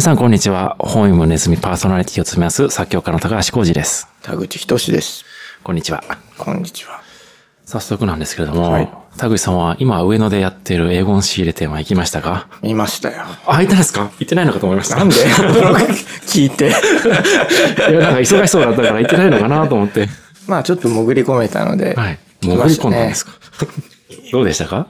皆さん、こんにちは。本読むネズミパーソナリティを務めます、作曲家の高橋浩二です。田口仁です。こんにちは。こんにちは。早速なんですけれども、はい田口さんは今上野でやっている英語仕入れ店は行きましたか？見ましたよ。あ、行ってないですか？行ってないのかと思いました。なんで？聞いて。いや、なんか忙しそうだったから行ってないのかなと思って。まあちょっと潜り込めたので。はい。行もう振り込んだんですか？どうでしたか？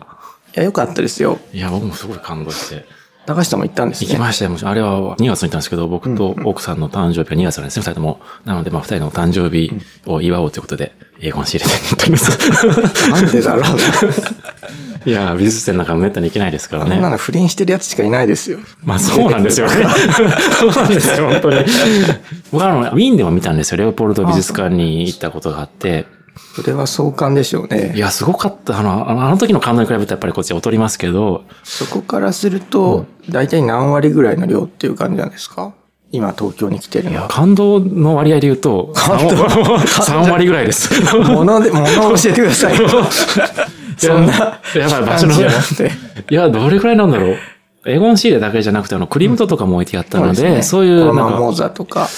いや、よかったですよ。いや、僕もすごい感動して。高橋さんも行ったんですね。行きましたよ。あれは2月に行ったんですけど、僕と奥さんの誕生日は2月なんですね、二人とも。なので、まあ、二人の誕生日を祝おうということで、英語の仕入れ店に行っております。なんでだろうな。いや、美術展なんかめったに行けないですからこんなね。の不倫してるやつしかいないですよ。まあそうなんですよね。そうなんですよ、本当に。僕はあの、ウィーンでも見たんですよ。レオポルト美術館に行ったことがあって。それは壮観でしょうね。いや、すごかった。あの、あの時の感動に比べるとやっぱりこっち劣りますけど、そこからすると、大体何割ぐらいの量っていう感じなんですか？今東京に来てるいや、のは。感動の割合で言うと、3, 割ぐらいです。物で、物を教えてくださいよ。そんな、やっぱり場所の。いや、どれくらいなんだろう。エゴンシーレだけじゃなくて、あの、クリムトとかも置いてあったので、そういう、なんか、ロマンモーザとか。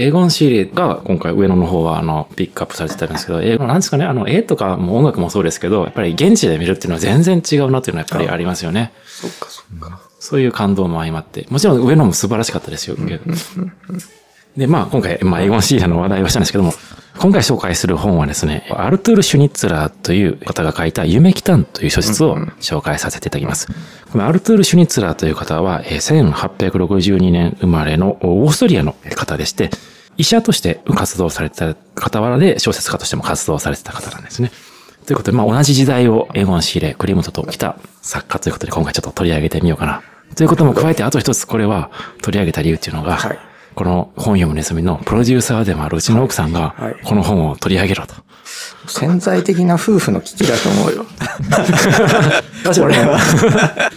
エゴンシーレが今回上野の方はあの、ピックアップされてたんですけど、英語なんですかね、あの、絵とかも音楽もそうですけど、やっぱり現地で見るっていうのは全然違うなっていうのはやっぱりありますよね。そっかそっか。そういう感動も相まって。もちろん上野も素晴らしかったですよ。で、まあ今回、まあエゴンシーレの話題をしたんですけども、今回紹介する本はですね、アルトゥール・シュニッツラーという方が書いた夢来たんという書説を紹介させていただきます。このアルトゥール・シュニッツラーという方は、1862年生まれのオーストリアの方でして、医者として活動されてた傍らで小説家としても活動されてた方なんですね。ということで、まあ同じ時代をエゴン・シーレ、クリムトと来た作家ということで今回ちょっと取り上げてみようかな。ということも加えて、あと一つこれは取り上げた理由っていうのが、はいこの本読むネズミのプロデューサーでもあるうちの奥さんがはい、この本を取り上げろと。潜在的な夫婦の危機だと思うよ。これは。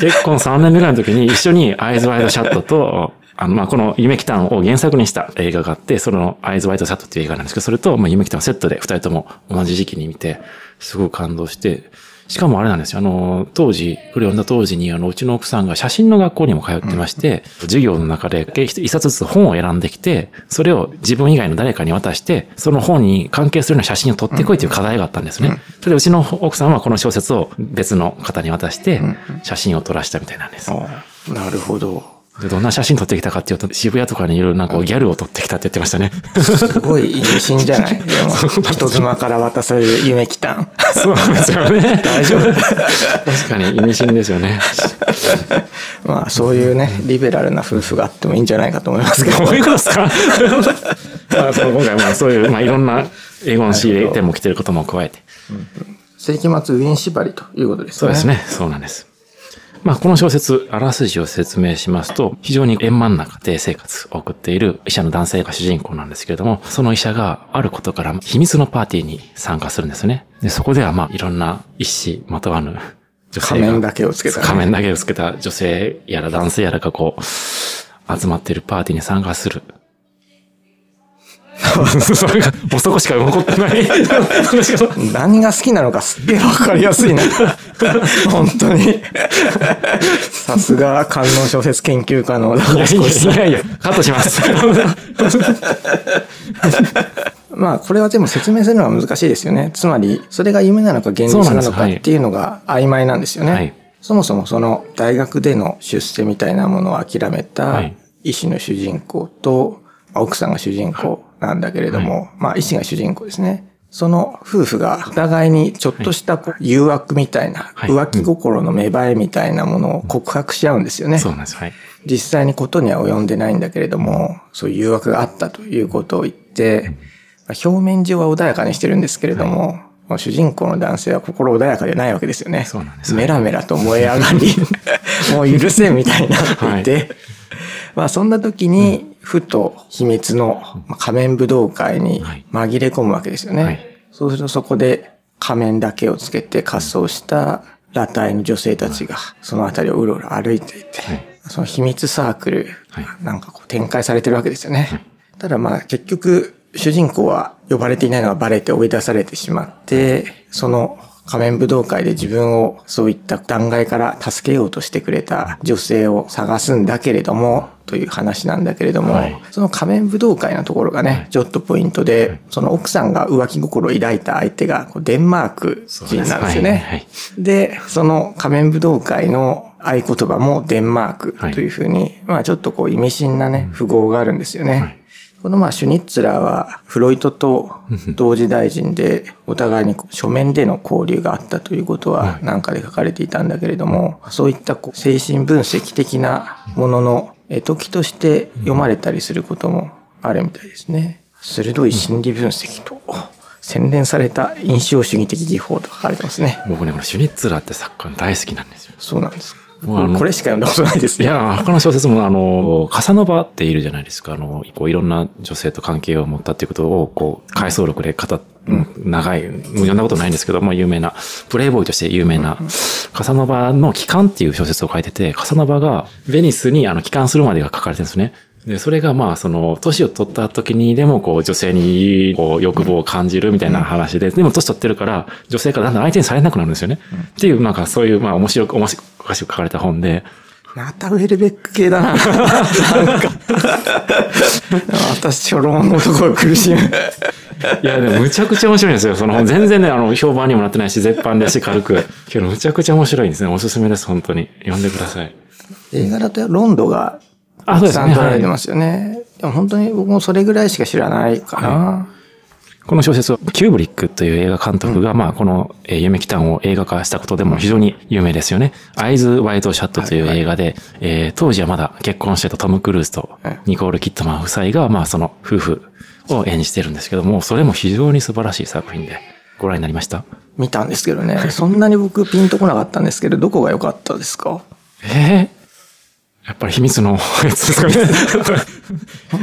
結婚3年目ぐらいの時に一緒にアイズワイドシャットと、あの、まあ、この夢来たんを原作にした映画があって、そのアイズワイドシャットっていう映画なんですけど、それと、まあ、夢来たんをセットで二人とも同じ時期に見て、すごく感動して、しかもあれなんですよ。あの、当時、これ読んだ当時に、あの、うちの奥さんが写真の学校にも通ってまして、授業の中で一冊ずつ本を選んできて、それを自分以外の誰かに渡して、その本に関係するような写真を撮ってこいという課題があったんですね。それでうちの奥さんはこの小説を別の方に渡して、写真を撮らしたみたいなんです。あなるほど。で、どんな写真撮ってきたかっていうと、渋谷とかにいるなんかギャルを撮ってきたって言ってましたね。すごい意味深じゃない？でも、人妻から渡される夢来たん。そうなんですよね。大丈夫確かに意味深ですよね。まあ、そういうね、リベラルな夫婦があってもいいんじゃないかと思いますけど。どういうことですか？まあ、その今回まあそういう、まあいろんな英語の仕入れ店も来てることも加えて。世紀末ウィン縛りということですね。そうですね。そうなんです。まあ、この小説、あらすじを説明しますと、非常に円満な家庭生活を送っている医者の男性が主人公なんですけれども、その医者があることから秘密のパーティーに参加するんですね。で、そこではまあ、いろんな医師まとわぬ女性が仮面だけをつけた、ね。仮面だけをつけた女性やら男性やらがこう、集まっているパーティーに参加する。それが、もうそこしか残ってない。何が好きなのかすっげえわかりやすいな。本当に。さすが観音小説研究家のいやいやカットします。まあ、これはでも説明するのは難しいですよね。つまり、それが夢なのか現実なのかっていうのが曖昧なんですよね。はいそもそもその大学での出世みたいなものを諦めはたい医師の主人公と、まあ奥さんが主人公なんだけれども、まあ医師が主人公ですね。その夫婦がお互いにちょっとした誘惑みたいな、はい。浮気心の芽生えみたいなものを告白し合うんですよね。そうなんです。はい。実際にことには及んでないんだけれども、そういう誘惑があったということを言って、まあ表面上は穏やかにしてるんですけれども、この主人公の男性は心穏やかでないわけですよね。そうなんです。メラメラと燃え上がり、もう許せみたいになっていて、まあそんな時に、ふと秘密のまあ仮面武道会に紛れ込むわけですよね。はい。そうするとそこで仮面だけをつけて仮装した裸体の女性たちがその辺りをうろうろ歩いていて、はい。その秘密サークルはい、なんかこう展開されてるわけですよね。ただまあ結局、主人公は呼ばれていないのがバレて追い出されてしまって、その仮面武道会で自分をそういった段階から助けようとしてくれた女性を探すんだけれども、という話なんだけれども、はい。その仮面武道会のところがね、ちょっとポイントで、その奥さんが浮気心を抱いた相手がデンマーク人なんですよね。はい。はい。で、その仮面武道会の合言葉もデンマークというふうに、まあちょっとこう意味深なね、符号があるんですよね。このまあシュニッツラーはフロイトと同時大臣でお互いに書面での交流があったということは何かで書かれていたんだけれども、そういったこう精神分析的なものの絵解きとして読まれたりすることもあるみたいですね。鋭い心理分析と洗練された印象主義的技法と書かれてますね。僕ね、このシュニッツラーって作家大好きなんですよ。そうなんです。もうこれしか読んだことないですね。いや、他の小説も、あの、カサノバっているじゃないですか。あの、こういろんな女性と関係を持ったっていうことを、こう、回想録で語っ、長い、読んだことないんですけど、まあ有名な、プレイボーイとして有名な、カサノバの帰還っていう小説を書いてて、カサノバがベニスにあの帰還するまでが書かれてるんですね。で、それがまあ、その、年を取った時にでも、こう、女性に、こう、欲望を感じるみたいな話で、でも年取ってるから、女性からだんだん相手にされなくなるんですよね。っていう、なんかそういう、まあ、面白く、面白く書かれた本で、またウェルベック系だな。なんか。私、初老のところ苦しむ。いや、でもむちゃくちゃ面白いんですよ。その本、全然ね、あの、評判にもなってないし、絶版だし、軽く。けど、むちゃくちゃ面白いんですね。おすすめです、本当に。読んでください。映画だとロンドがあ、そうですね。たくさん撮られてはいますよね。でも本当に僕もそれぐらいしか知らないかな。この小説を、キューブリックという映画監督が、まあ、この、えー夢奇譚を映画化したことでも非常に有名ですよね。 Eyes Wide Shut という映画で、えー当時はまだ結婚してたトム・クルーズとはいニコール・キッドマン夫妻が、まあ、その夫婦を演じてるんですけども、それも非常に素晴らしい作品で、ご覧になりました？見たんですけどね。そんなに僕ピンとこなかったんですけど、どこが良かったですか？ええやっぱり秘密の やつですかね。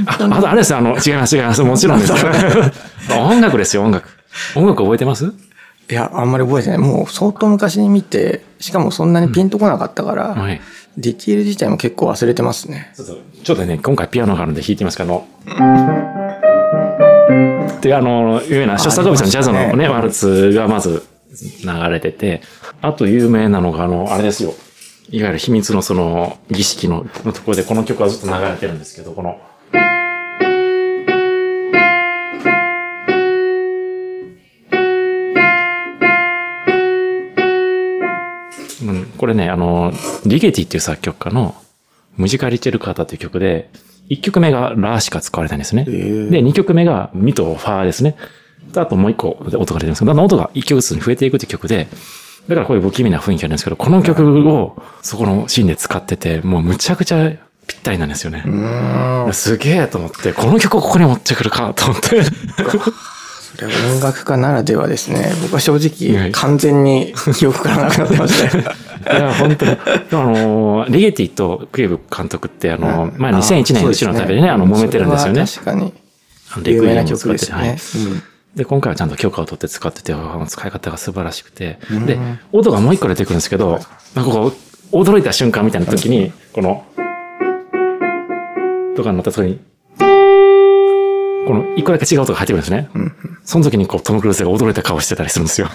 ああとあれですよ、あの、違います、違います。もちろんです。音楽ですよ、音楽。音楽覚えてます？いや、あんまり覚えてない。もう相当昔に見て、しかもそんなにピンとこなかったから、はい。ディティール自体も結構忘れてますね。ちょっと、ね、今回ピアノがあるんで弾いてみますけど、あの、っていうあの、有名な、ショスタコービチのジャズのねワルツがまず流れてて、あと有名なのが、あの、あれですよ。いわゆる秘密のその儀式ののところでこの曲はずっと流れてるんですけど、この、うん、これね、あの、リゲティっていう作曲家のムジカリチェルカータっていう曲で、1曲目がラーしか使われたんですね。ーで、2曲目がミとファーですね。であともう1個音が出てるんですけど、だんだん音が1曲ずつに増えていくっていう曲で、だからこういう不気味な雰囲気あるんですけど、この曲をそこのシーンで使ってて、もうむちゃくちゃぴったりなんですよね。すげえと思って、この曲をここに持ってくるかと思って。それは音楽家ならではですね。僕は正はい直完全に記憶からなくなってましたね。いや、本当に。あの、リゲティとクリエブ監督って、あの、まあ、2001年後ろの旅でね、あの、揉めてるんですよね。確かに。有名な曲ですね。はい。うんで、今回はちゃんと許可を取って使ってて、あの使い方が素晴らしくて。で、音がもう一個出てくるんですけど、なんかこう、驚いた瞬間みたいな時に、この、とかになった時に、この一個だけ違う音が入ってくるんですね。その時にこう、トム・クルーズが驚いた顔してたりするんですよ。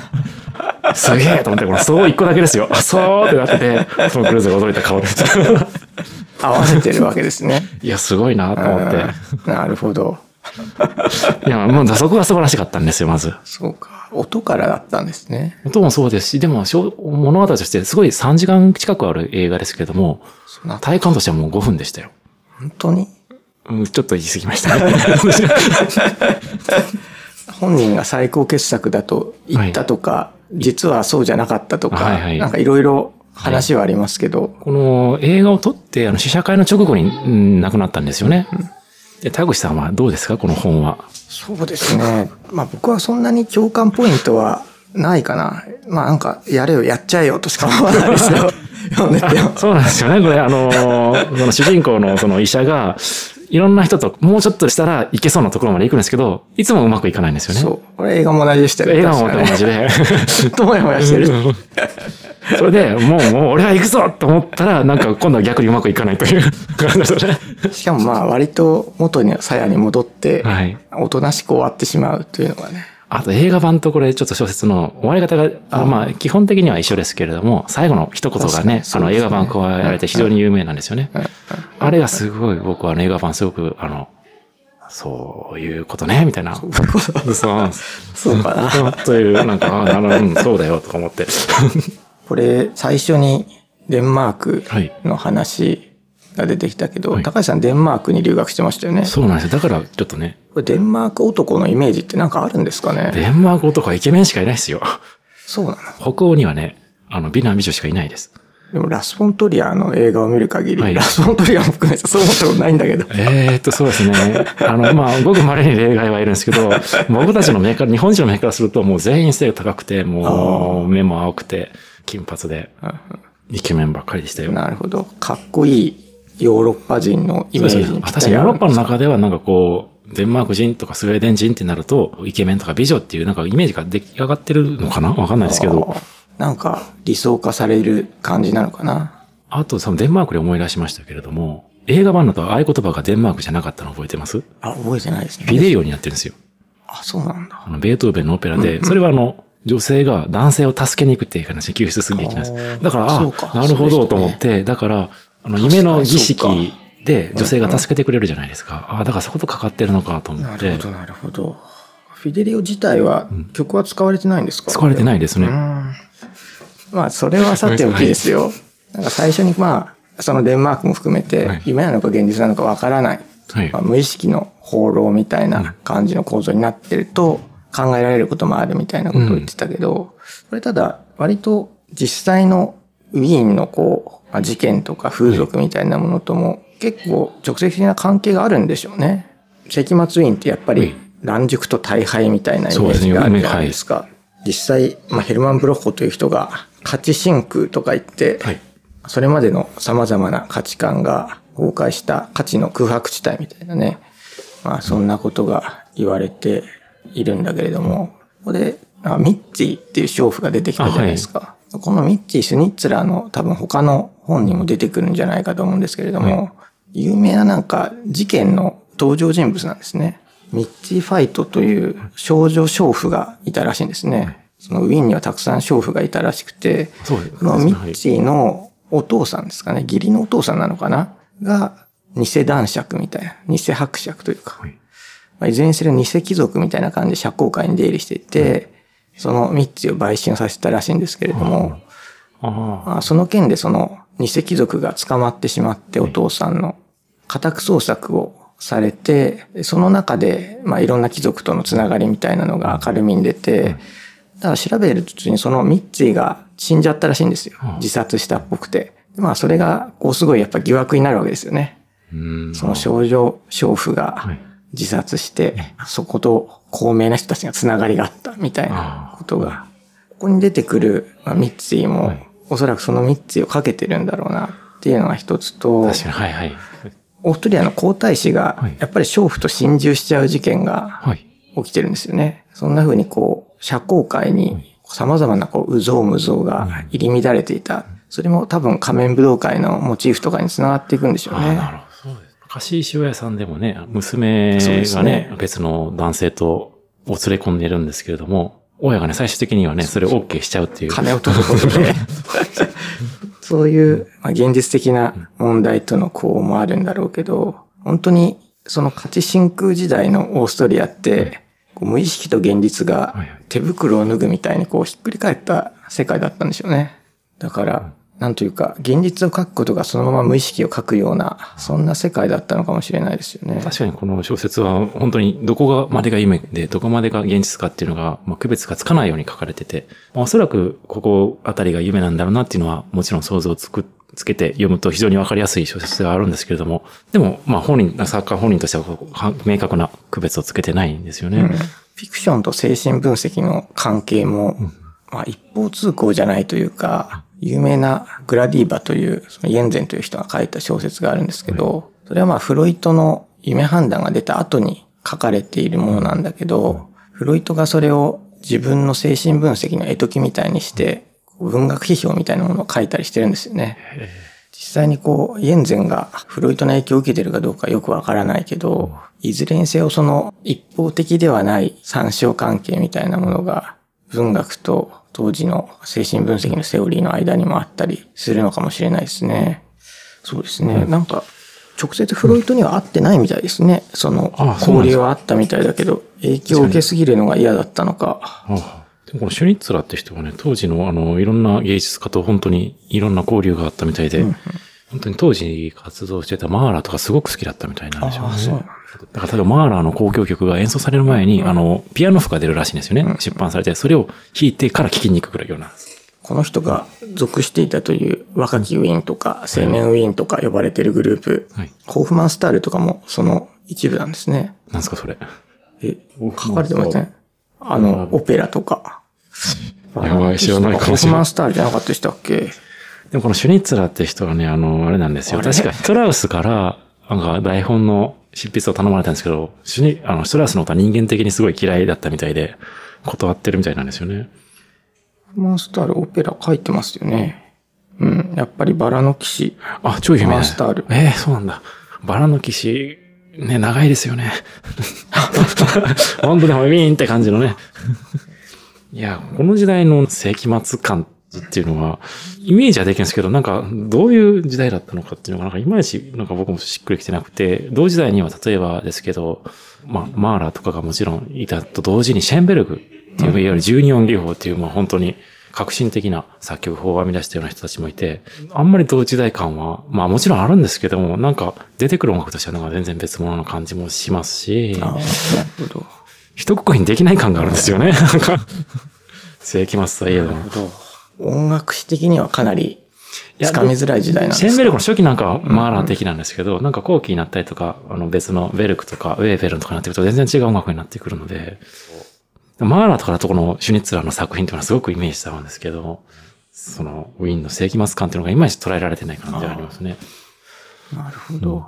すげえと思って、この、そう一個だけですよ。あそうってなって、トム・クルーズが驚いた顔です。合わせてるわけですね。いや、すごいなと思って。うんなるほど。いや、もうそこが素晴らしかったんですよ、まず。そうか。音からだったんですね。音もそうですし、でもしょう物語としてすごい3時間近くある映画ですけれども、体感としてはもう5分でしたよ。本当に？うん、ちょっと言い過ぎましたね。本人が最高傑作だと言ったとか、実はそうじゃなかったとか、はいはいなんかいろいろ話はありますけど、この映画を撮って、あの、試写会の直後に、うん亡くなったんですよね。で、田口さんはどうですかこの本は？そうですね。まあ僕はそんなに共感ポイントはないかな。まあなんか、やれよ、やっちゃえよとしか思わないですよ。読んでても。そうなんですよね。これ、あの、その主人公のその医者が、いろんな人ともうちょっとしたらいけそうなところまで行くんですけど、いつもうまくいかないんですよね。そう。これ映画も同じでしたよね。映画も同じで。ずっともやもやしてる。それで、もう、もう俺は行くぞと思ったら、なんか今度は逆にうまくいかないという感じですね。しかもまあ割と元に鞘に戻って、はい。おとなしく終わってしまうというのがね、あと映画版とこれちょっと小説の終わり方が、あまあ基本的には一緒ですけれども、最後の一言がね、確かにあの映画版加えられて非常に有名なんですよね。あれがすごい僕はあの映画版すごく、あの、そういうことね、みたいな。そうそうかな。という、なんか、あなるほどうん、そうだよ、とか思って。これ、最初にデンマークはい。の話が出てきたけど、はい高橋さんデンマークに留学してましたよね。そうなんですよ。だから、ちょっとね、これデンマーク男のイメージってなんかあるんですかね？デンマーク男はイケメンしかいないですよ。そうなの北欧にはね、あの、美男美女しかいないです。でもラス・フォントリアの映画を見る限り、はいラス・フォントリアも含めてそう思ったことないんだけど。えーっと、そうですね。あの、まあ、ごく稀に例外はいるんですけど、僕たちの目から、日本人の目からすると、もう全員背が高くて、もう、目も青くて、金髪で、イケメンばっかりでしたよ。なるほど。かっこいいヨーロッパ人のイメージ確かにヨーロッパの中ではなんかこう、デンマーク人とかスウェーデン人ってなると、イケメンとか美女っていうなんかイメージが出来上がってるのかな？わかんないですけど。なんか理想化される感じなのかな。あと、そのデンマークで思い出しましたけれども、映画版だと合言葉がデンマークじゃなかったの覚えてます？あ、覚えてないですね。フィデリオになってるんですよ。あ、そうなんだ。あの、ベートーベンのオペラで、それはあの、女性が男性を助けに行くっていう話で救出する劇なんですだから、あ、なるほどと思って、だから、あの、夢の儀式で女性が助けてくれるじゃないですか。あだからそことかかってるのかと思ってなるほ。ど、なるほど。フィデリオ自体は、曲は使われてないんですか？使われてないですね。うんまあ、それはさておきですよ。なんか最初にまあ、そのデンマークも含めはてい、夢なのか現実なのかわからない。はいまあ、無意識の放浪みたいな感じの構造になってると考えられることもあるみたいなことを言ってたけど、これただ割と実際のウィーンのこう、まあ事件とか風俗みたいなものとも結構直接的な関係があるんでしょうね。世紀末ウィーンってやっぱり乱熟と大敗みたいなイメージがあるじゃないですか。実際、まあ、ヘルマン・ブロッホという人が価値真空とか言って、はい。それまでの様々な価値観が崩壊した価値の空白地帯みたいなね。まあそんなことが言われているんだけれども、ここであミッチーっていう娼婦が出てきたじゃないですか。このミッチー・シュニッツラーの多分他の本にも出てくるんじゃないかと思うんですけれども、有名ななんか事件の登場人物なんですね。ミッチー・ファイトという少女娼婦がいたらしいんですね。そのウィーンにはたくさん娼婦がいたらしくて、そのミッチーのお父さんですかね、義理のお父さんなのかな？が、偽男爵みたいな、偽伯爵というか、はい。まあ、いずれにせよ偽貴族みたいな感じで社交界に出入りしていて、そのミッチーを売春させたらしいんですけれども、あまあ、その件でその偽貴族が捕まってしまってお父さんの家宅捜索をされて、その中で、まあ、いろんな貴族とのつながりみたいなのが明るみに出て、だから調べる途中にそのミッチーが死んじゃったらしいんですよ。自殺したっぽくて。まあそれが、こうすごいやっぱ疑惑になるわけですよね。その少女娼婦が。はい自殺して、そこと高名な人たちがつながりがあったみたいなことが。ここに出てくる、まあ、ミッツィも、おそらくそのミッツィをかけてるんだろうなっていうのが一つと、確かに、はいはい。オーストリアの皇太子がはい、やっぱり娼婦と心中しちゃう事件がはい。起きてるんですよね。そんな風にこう、社交界に様々なこう、うぞうむぞうが入り乱れていた。それも多分仮面武道会のモチーフとかにつながっていくんでしょうああ、なね。るほど。貸し塩屋さんでもね、娘がねね、別の男性とを連れ込んでるんですけれども、親がね、最終的にはね、それを OK しちゃうっていう。金を取ることで。そういう、まあ、現実的な問題とのこうもあるんだろうけど、本当にその価値真空時代のオーストリアって、こう無意識と現実が手袋を脱ぐみたいにこうひっくり返った世界だったんでしょうね。だから、なんというか、現実を書くことがそのまま無意識を書くような、そんな世界だったのかもしれないですよね。確かにこの小説は本当にどこがまでが夢で、どこまでが現実かっていうのが、まあ、区別がつかないように書かれてて、まあ、おそらくここあたりが夢なんだろうなっていうのはもちろん想像つく、つけて読むと非常にわかりやすい小説ではあるんですけれども、でも、まあ本人、作家本人としては明確な区別をつけてないんですよね。うんフィクションと精神分析の関係も、まあ一方通行じゃないというか、有名なグラディーバという、そのイエンゼンという人が書いた小説があるんですけど、それはまあフロイトの夢判断が出た後に書かれているものなんだけど、フロイトがそれを自分の精神分析の絵解きみたいにして、文学批評みたいなものを書いたりしてるんですよね。実際にこう、イエンゼンがフロイトの影響を受けてるかどうかよくわからないけど、いずれにせよその一方的ではない参照関係みたいなものが文学と当時の精神分析のセオリーの間にもあったりするのかもしれないですね。そうですね。なんか、直接フロイトには会ってないみたいですね。その、交流はあったみたいだけど、影響を受けすぎるのが嫌だったのか。あでもこのシュニッツラーって人はね、当時のあの、いろんな芸術家と本当にいろんな交流があったみたいで、うん本当に当時活動してたマーラーとかすごく好きだったみたいなんですよね。そうだから例えばマーラーの交響曲が演奏される前に、うん、あの、ピアノ譜が出るらしいんですよね。うん、出版されて、それを弾いてから聴きに行くくらいような。この人が属していたという若きウィーンとか青年ウィーンとか呼ばれてるグループ、はい、ホーフマンスタールとかもその一部なんですね。なんですかそれ。え、書かれてません？あの、オペラとか。やばい、知らないかもしれない。ホーフマンスタールじゃなかったでしたっけ？でもこのシュニッツラーって人はね、あの、あれなんですよ。確かヒトラウスから、なんか台本の執筆を頼まれたんですけど、シュニ、あの、ヒトラウスのことは人間的にすごい嫌いだったみたいで、断ってるみたいなんですよね。モンスタールオペラ書いてますよね。うん。やっぱりバラの騎士。あ、超有名。モンスタール。ええー、そうなんだ。バラの騎士、ね、長いですよね。本当にウィーンって感じのね。いや、この時代の世紀末感っていうのは、イメージはできるんですけど、なんか、どういう時代だったのかっていうのが、なんかいまいち、なんか僕もしっくりきてなくて、同時代には例えばですけど、まあ、マーラーとかがもちろんいたと同時に、シェンベルグっていう、いわゆる12音技法っていう、まあ本当に革新的な作曲法を編み出したような人たちもいて、あんまり同時代感は、まあもちろんあるんですけども、なんか出てくる音楽としてはなんか全然別物の感じもしますし、なるほど。一括りにできない感があるんですよね。なんか、世紀末といえど。なるほど。音楽史的にはかなりつかみづらい時代なんですか？シェンベルクの初期なんかはマーラー的なんですけど、うんうん、なんか後期になったりとか、あの別のベルクとかウェーベルンとかになってくると全然違う音楽になってくるので、マーラーとかだとこのシュニッツラーの作品っていうのはすごくイメージしたんですけど、そのウィーンの世紀末感っていうのがいまいち捉えられてない感じがありますね。なるほど、うん。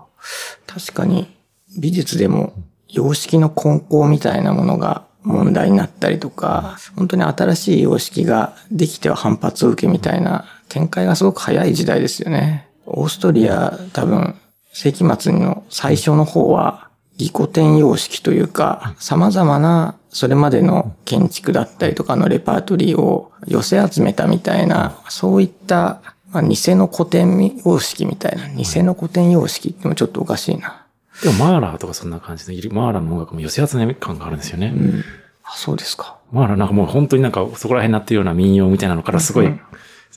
確かに美術でも様式の根高みたいなものが問題になったりとか、本当に新しい様式ができては反発を受けみたいな展開がすごく早い時代ですよね。オーストリア多分世紀末の最初の方は義古典様式というか、様々なそれまでの建築だったりとかのレパートリーを寄せ集めたみたいな、そういったまあ、偽の古典様式みたいな、偽の古典様式ってもちょっとおかしいな。でもマーラーとかそんな感じで、マーラーの音楽も寄せ集め感があるんですよね。うん。あ、そうですか。マーラーなんかもう本当になんかそこら辺になってるような民謡みたいなのからすごい、うん、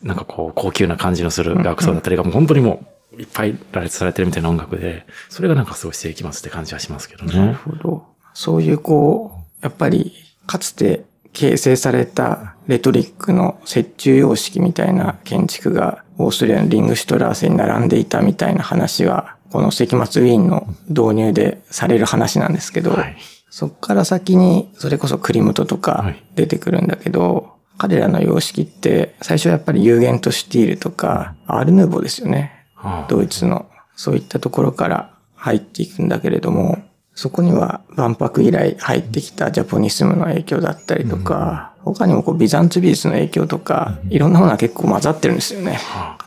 なんかこう高級な感じのする楽奏だったりがもう本当にもういっぱい羅列されてるみたいな音楽で、それがなんかすごい世紀末って感じはしますけどね。なるほど。そういうこう、やっぱりかつて形成されたレトリックの折衷様式みたいな建築がオーストリアのリングシュトラーセに並んでいたみたいな話はこの世紀末ウィーンの導入でされる話なんですけど、はい、そこから先にそれこそクリムトとか出てくるんだけど、はい、彼らの様式って最初はやっぱりユーゲントシュティールとかアールヌーボーですよね。はあ、ドイツの。そういったところから入っていくんだけれども、そこには万博以来入ってきたジャポニスムの影響だったりとか、うん、他にもこうビザンツ美術の影響とか、いろんなものが結構混ざってるんですよね。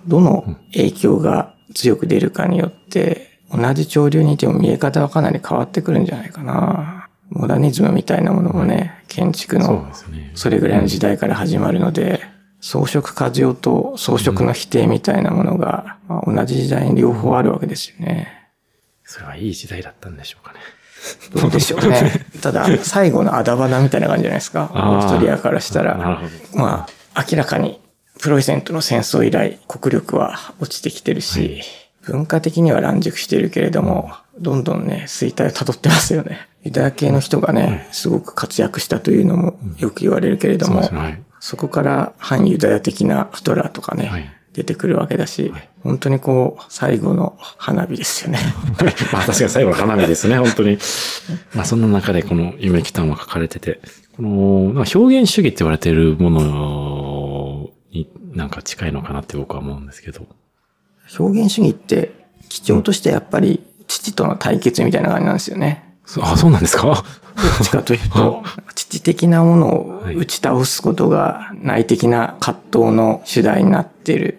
どの影響が強く出るかによって、同じ潮流にいても見え方はかなり変わってくるんじゃないかな。モダニズムみたいなものもね、建築のそれぐらいの時代から始まるので、装飾過剰と装飾の否定みたいなものが、まあ、同じ時代に両方あるわけですよね。それはいい時代だったんでしょうかね。どうでしょうね。ただ、最後のあだ花みたいな感じじゃないですか。オーストリアからしたら。まあ、明らかにプロイセントの戦争以来、国力は落ちてきてるし、はい、文化的には乱熟してるけれども、どんどんね、衰退を辿ってますよね。ユダヤ系の人がね、すごく活躍したというのもよく言われるけれども、そこから反ユダヤ的なヒトラーとかね、はい、出てくるわけだし、本当にこう、最後の花火ですよね。まあ確かに最後の花火ですね、本当に。まあそんな中でこの夢期間は書かれてて、この、表現主義って言われているものになんか近いのかなって僕は思うんですけど。表現主義って基調としてやっぱり父との対決みたいな感じなんですよね。あ、そうなんですか？どっちかというと、父的なものを打ち倒すことが内的な葛藤の主題になっている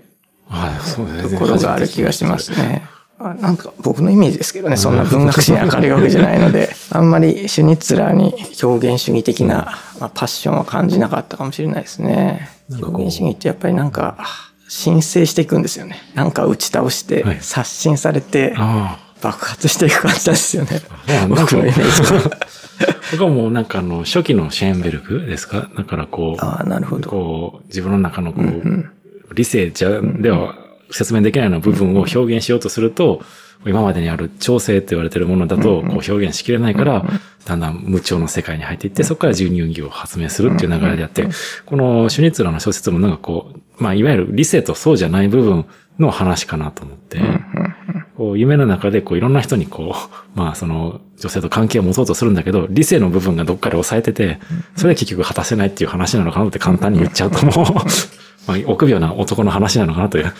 ところがある気がしますね。あなんか僕のイメージですけどね、そんな文学史に明るいわけじゃないので、あんまりシュニッツラーに表現主義的な、まあ、パッションは感じなかったかもしれないですね。表現主義ってやっぱりなんか、申請していくんですよね。なんか打ち倒してはい、刷新されて、あ爆発していく感じですよね。あ。僕のイメージは。僕はもうなんかあの、初期のシェーンベルクですか？だからこう、ああ、なるほど。こう、自分の中のこう、うんうん理性じゃ、では説明できないような部分を表現しようとすると、今までにある調整って言われてるものだと、こう表現しきれないから、だんだん無調の世界に入っていって、そこから十二音儀を発明するっていう流れであって、このシュニッツラーの小説もなんかこう、まあ、いわゆる理性とそうじゃない部分の話かなと思って、こう夢の中でこういろんな人にこう、まあその女性と関係を持とうとするんだけど、理性の部分がどっかで抑えてて、それで結局果たせないっていう話なのかなって簡単に言っちゃうともう、まあ臆病な男の話なのかなという。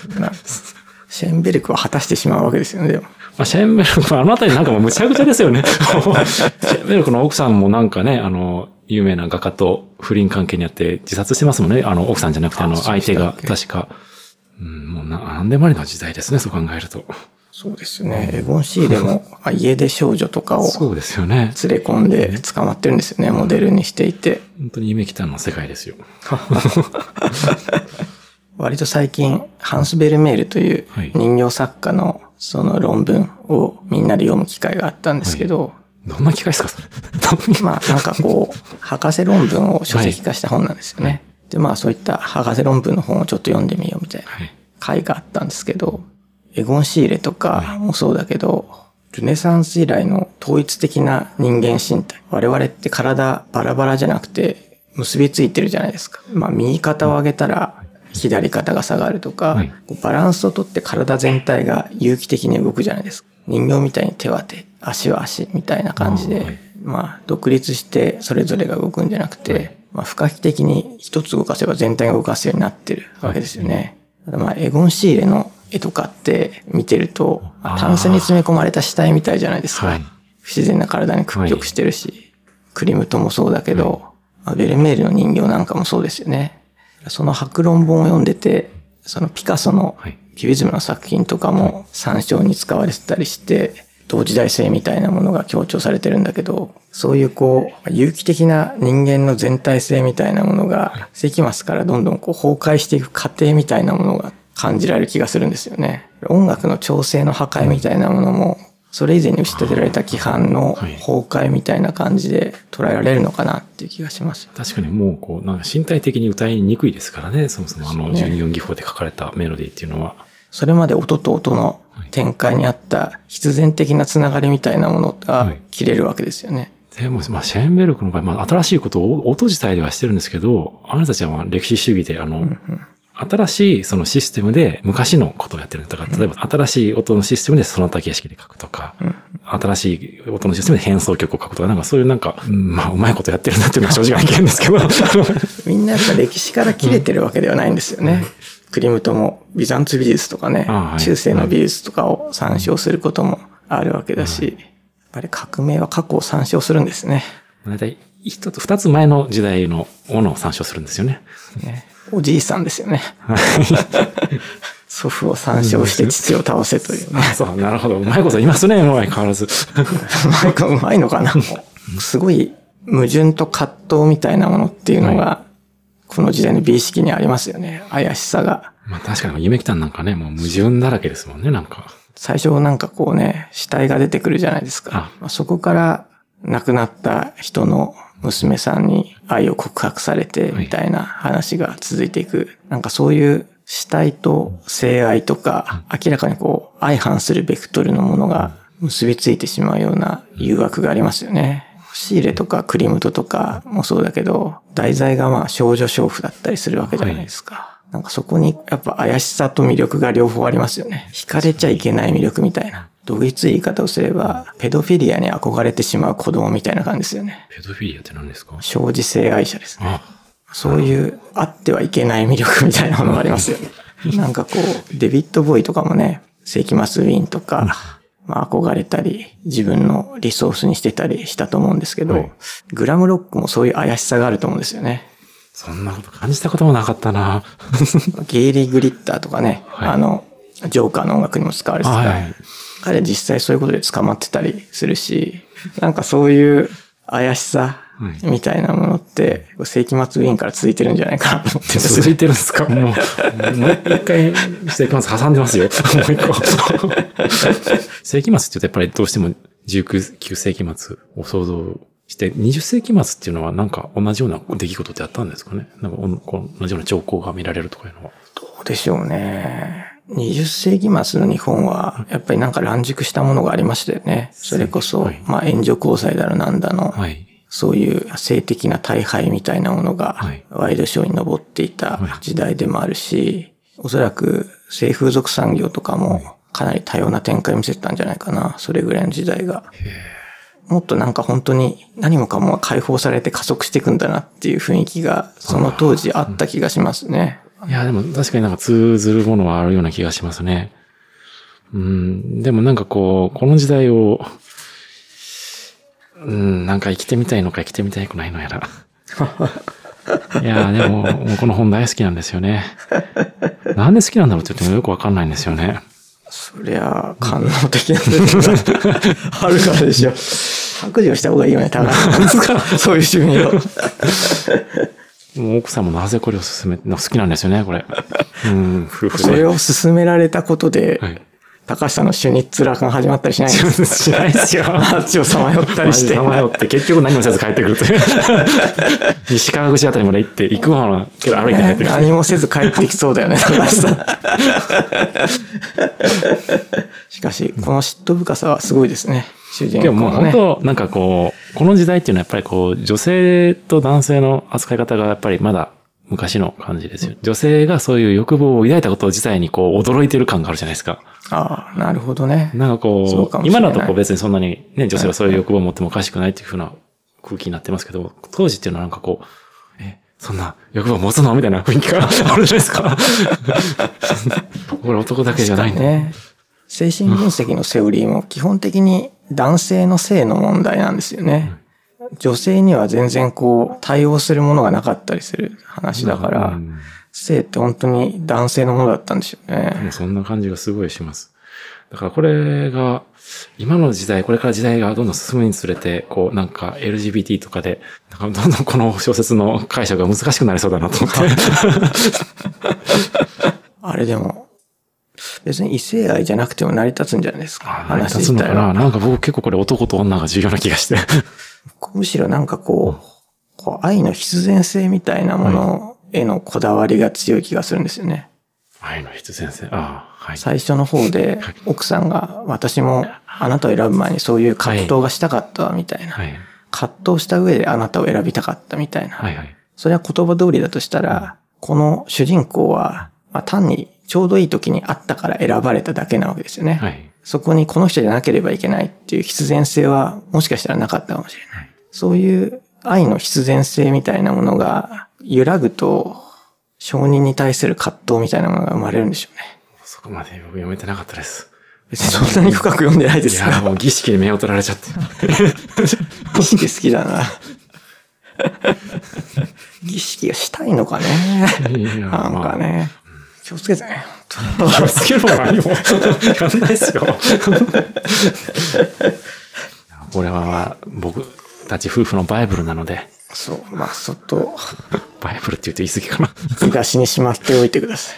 なシェーンベルクは果たしてしまうわけですよね、でも。まあ、シェーンベルク、あのあたりなんかもうむちゃくちゃですよね。シェーンベルクの奥さんもなんかね、あの、有名な画家と不倫関係にあって自殺してますもんね。あの、奥さんじゃなくて、あの、相手が確か。うん、もうな、なんでもありの時代ですね、そう考えると。そうですよね。エゴン・シーレも あ家出少女とかをそうですよね。連れ込んで捕まってるんですよね、モデルにしていて。本当に夢来たの世界ですよ。割と最近、ハンス・ベルメールというはい人形作家のその論文をみんなで読む機会があったんですけど、どんな機会ですか、それ。まあなんかこう、博士論文を書籍化した本なんですよね。で、まあそういった博士論文の本をちょっと読んでみようみたいなはい。回があったんですけど、エゴン・シーレとかもそうだけど、ルネサンス以来の統一的な人間身体。我々って体バラバラじゃなくて結びついてるじゃないですか。まあ右肩を上げたら左肩が下がるとか、はいバランスをとって体全体が有機的に動くじゃないですか。人形みたいに手は手、足は足みたいな感じで、あはいまあ独立してそれぞれが動くんじゃなくて、はいまあ不可避的に一つ動かせば全体が動かすようになってるわけですよね。ただまあ、エゴン・シーレの絵とかって見てると、あータンスに詰め込まれた死体みたいじゃないですか。はい不自然な体に屈曲してるし、クリムトもそうだけど、まあベルメールの人形なんかもそうですよね。その白論本を読んでて、そのピカソのはい。キュビズムの作品とかも参照に使われてたりして、同時代性みたいなものが強調されてるんだけど、そういうこう、有機的な人間の全体性みたいなものが、世紀末からどんどんこう崩壊していく過程みたいなものが感じられる気がするんですよね。音楽の調整の破壊みたいなものも、それ以前に打ち立てられた規範のはい崩壊みたいな感じで捉えられるのかなっていう気がします。確かにもう、こう、なんか身体的に歌いにくいですからね、そもそもあの、そうね12音技法で書かれたメロディーっていうのは。それまで音と音の展開にあった必然的なつながりみたいなものがはい切れるわけですよね。でも、まあ、シェーンベルクの場合、まあ、新しいことを音自体ではしてるんですけど、あなたたちはまあ歴史主義で、あの、新しいそのシステムで昔のことをやってるんだから、例えば新しい音のシステムでその他形式で書くとか、新しい音のシステムで変奏曲を書くとか、なんかそういうなんか、うん。まあ、うまいことやってるなっていうのは正直な意見ですけど、みんなやっぱ歴史から切れてるわけではないんですよね。クリムトもビザンツ美術とかねあはい、中世の美術とかを参照することもあるわけだし、やっぱり革命は過去を参照するんですね。大体一つ、二つ前の時代のものを参照するんですよね。ねおじいさんですよね。祖父を参照して父を倒せというね。そう、なるほど。うまいこと言いますね、もう相変わらず。うまいかうまいのかな。すごい矛盾と葛藤みたいなものっていうのが、この時代の美意識にありますよね。怪しさが。まあ確かに夢来たんなんかね、もう矛盾だらけですもんね、なんか。最初なんかこうね、死体が出てくるじゃないですか。あまあそこから亡くなった人の娘さんに愛を告白されてみたいな話が続いていく。なんかそういう死体と性愛とか、明らかにこう相反するベクトルのものが結びついてしまうような誘惑がありますよね。シーレとかクリムトとかもそうだけど、題材がまあ少女娼婦だったりするわけじゃないですか。なんかそこにやっぱ怪しさと魅力が両方ありますよね。惹かれちゃいけない魅力みたいな。どぎつい言い方をすれば、ペドフィリアに憧れてしまう子供みたいな感じですよね。ペドフィリアって何ですか？生じ性愛者ですね。あ、そういう、あってはいけない魅力みたいなものがありますよね。なんかこう、デビッド・ボーイとかもね、世紀末ウィーンとか、まあ憧れたり、自分のリソースにしてたりしたと思うんですけど、はいグラムロックもそういう怪しさがあると思うんですよね。そんなこと感じたこともなかったな。ゲイリー・グリッターとかね、はいあの、ジョーカーの音楽にも使われてた。はい。彼実際そういうことで捕まってたりするし、なんかそういう怪しさみたいなものって、世紀末ウィーンから続いてるんじゃないかなと思ってるんです続いてるんですか？もう、もう一回、世紀末挟んでますよ。もう一個。世紀末って言うとやっぱりどうしても19世紀末を想像して、20世紀末っていうのはなんか同じような出来事ってあったんですかね？なんか同じような兆候が見られるとかいうのは。どうでしょうね。20世紀末の日本は、やっぱりなんか乱熟したものがありましたよね。それこそ、はいまあ援助交際だろなんだの、はい。そういう性的な大敗みたいなものがはい、ワイドショーに上っていた時代でもあるし、おそらく性風俗産業とかもかなり多様な展開を見せてたんじゃないかな。それぐらいの時代が。もっとなんか本当に何もかもが解放されて加速していくんだなっていう雰囲気がその当時あった気がしますね。いや、でも確かになんか通ずるものはあるような気がしますね。うん、でもなんかこう、この時代を、うん、なんか生きてみたいのか生きてみたくないのやら。いや、でも、もうこの本大好きなんですよね。なんで好きなんだろうって言ってもよくわかんないんですよね。そりゃ、官能的な あるからでしょ。白状した方がいいよね、高橋さん。そういう趣味を。もう奥さんもなぜこれを勧め、好きなんですよね、これ。うん、夫婦で。それを勧められたことで、はい。高橋さんのシュニッツラーが始まったりしないんです しないですよ。街をさまよったりして。さまよって結局何もせず帰ってくるという。西川口あたりまで行って、行く方のけど歩いて帰ってくる。何もせず帰ってきそうだよね、高橋さん。しかし、この嫉妬深さはすごいですね。主人でももう。本当、なんかこう、この時代っていうのはやっぱりこう、女性と男性の扱い方がやっぱりまだ昔の感じですよ。女性がそういう欲望を抱いたこと自体にこう、驚いてる感があるじゃないですか。ああ、なるほどね。なんかそうこう、今だとこう別にそんなにね、女性はそういう欲望を持ってもおかしくないっていうふうな空気になってますけど、当時っていうのはなんかこう、え、そんな欲望を持つのみたいな雰囲気があるじゃないですか？これ男だけじゃないんだ。ね。精神分析のセオリーも基本的に男性の性の問題なんですよね。女性には全然こう対応するものがなかったりする話だから、うん性って本当に男性のものだったんでしょうもねう。そんな感じがすごいします。だからこれが、今の時代、これから時代がどんどん進むにつれて、こうなんか LGBT とかで、なんかどんどんこの小説の解釈が難しくなりそうだなと思って。あれでも、別に異性愛じゃなくても成り立つんじゃないですか。成り話立つのかな？なんか僕結構これ男と女が重要な気がして。むしろなんかこう、こう愛の必然性みたいなものへのこだわりが強い気がするんですよね。愛の必先生。ああ、はい。最初の方で奥さんが私もあなたを選ぶ前にそういう葛藤がしたかったみたいな。はい。葛藤した上であなたを選びたかったみたいな。はいはい。それは言葉通りだとしたら、この主人公は、まあ、単にちょうどいい時にあったから選ばれただけなわけですよね。はい。そこにこの人じゃなければいけないっていう必然性はもしかしたらなかったかもしれない。そういう愛の必然性みたいなものが揺らぐと、承認に対する葛藤みたいなものが生まれるんでしょうね。そこまで僕読めてなかったです。別にそんなに深く読んでないですよ。いや、もう儀式に目を取られちゃって。儀式好きだな。儀式がしたいのかね。なんかね。気をつけてね。気をつけろ何も。やんないですよ。これは僕たち夫婦のバイブルなので、そう、まあ、そっと、バイブルって言うと言い過ぎかな。引き出しにしまっておいてください。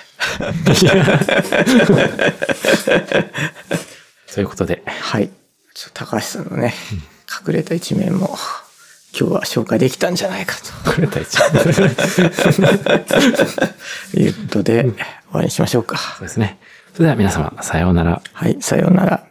そういうことで、はい。ちょっと高橋さんのね、隠れた一面も、今日は紹介できたんじゃないかくれた一応。と いうことで、終わりにしましょうか。そうですね。それでは皆様、さようなら。はい、さようなら。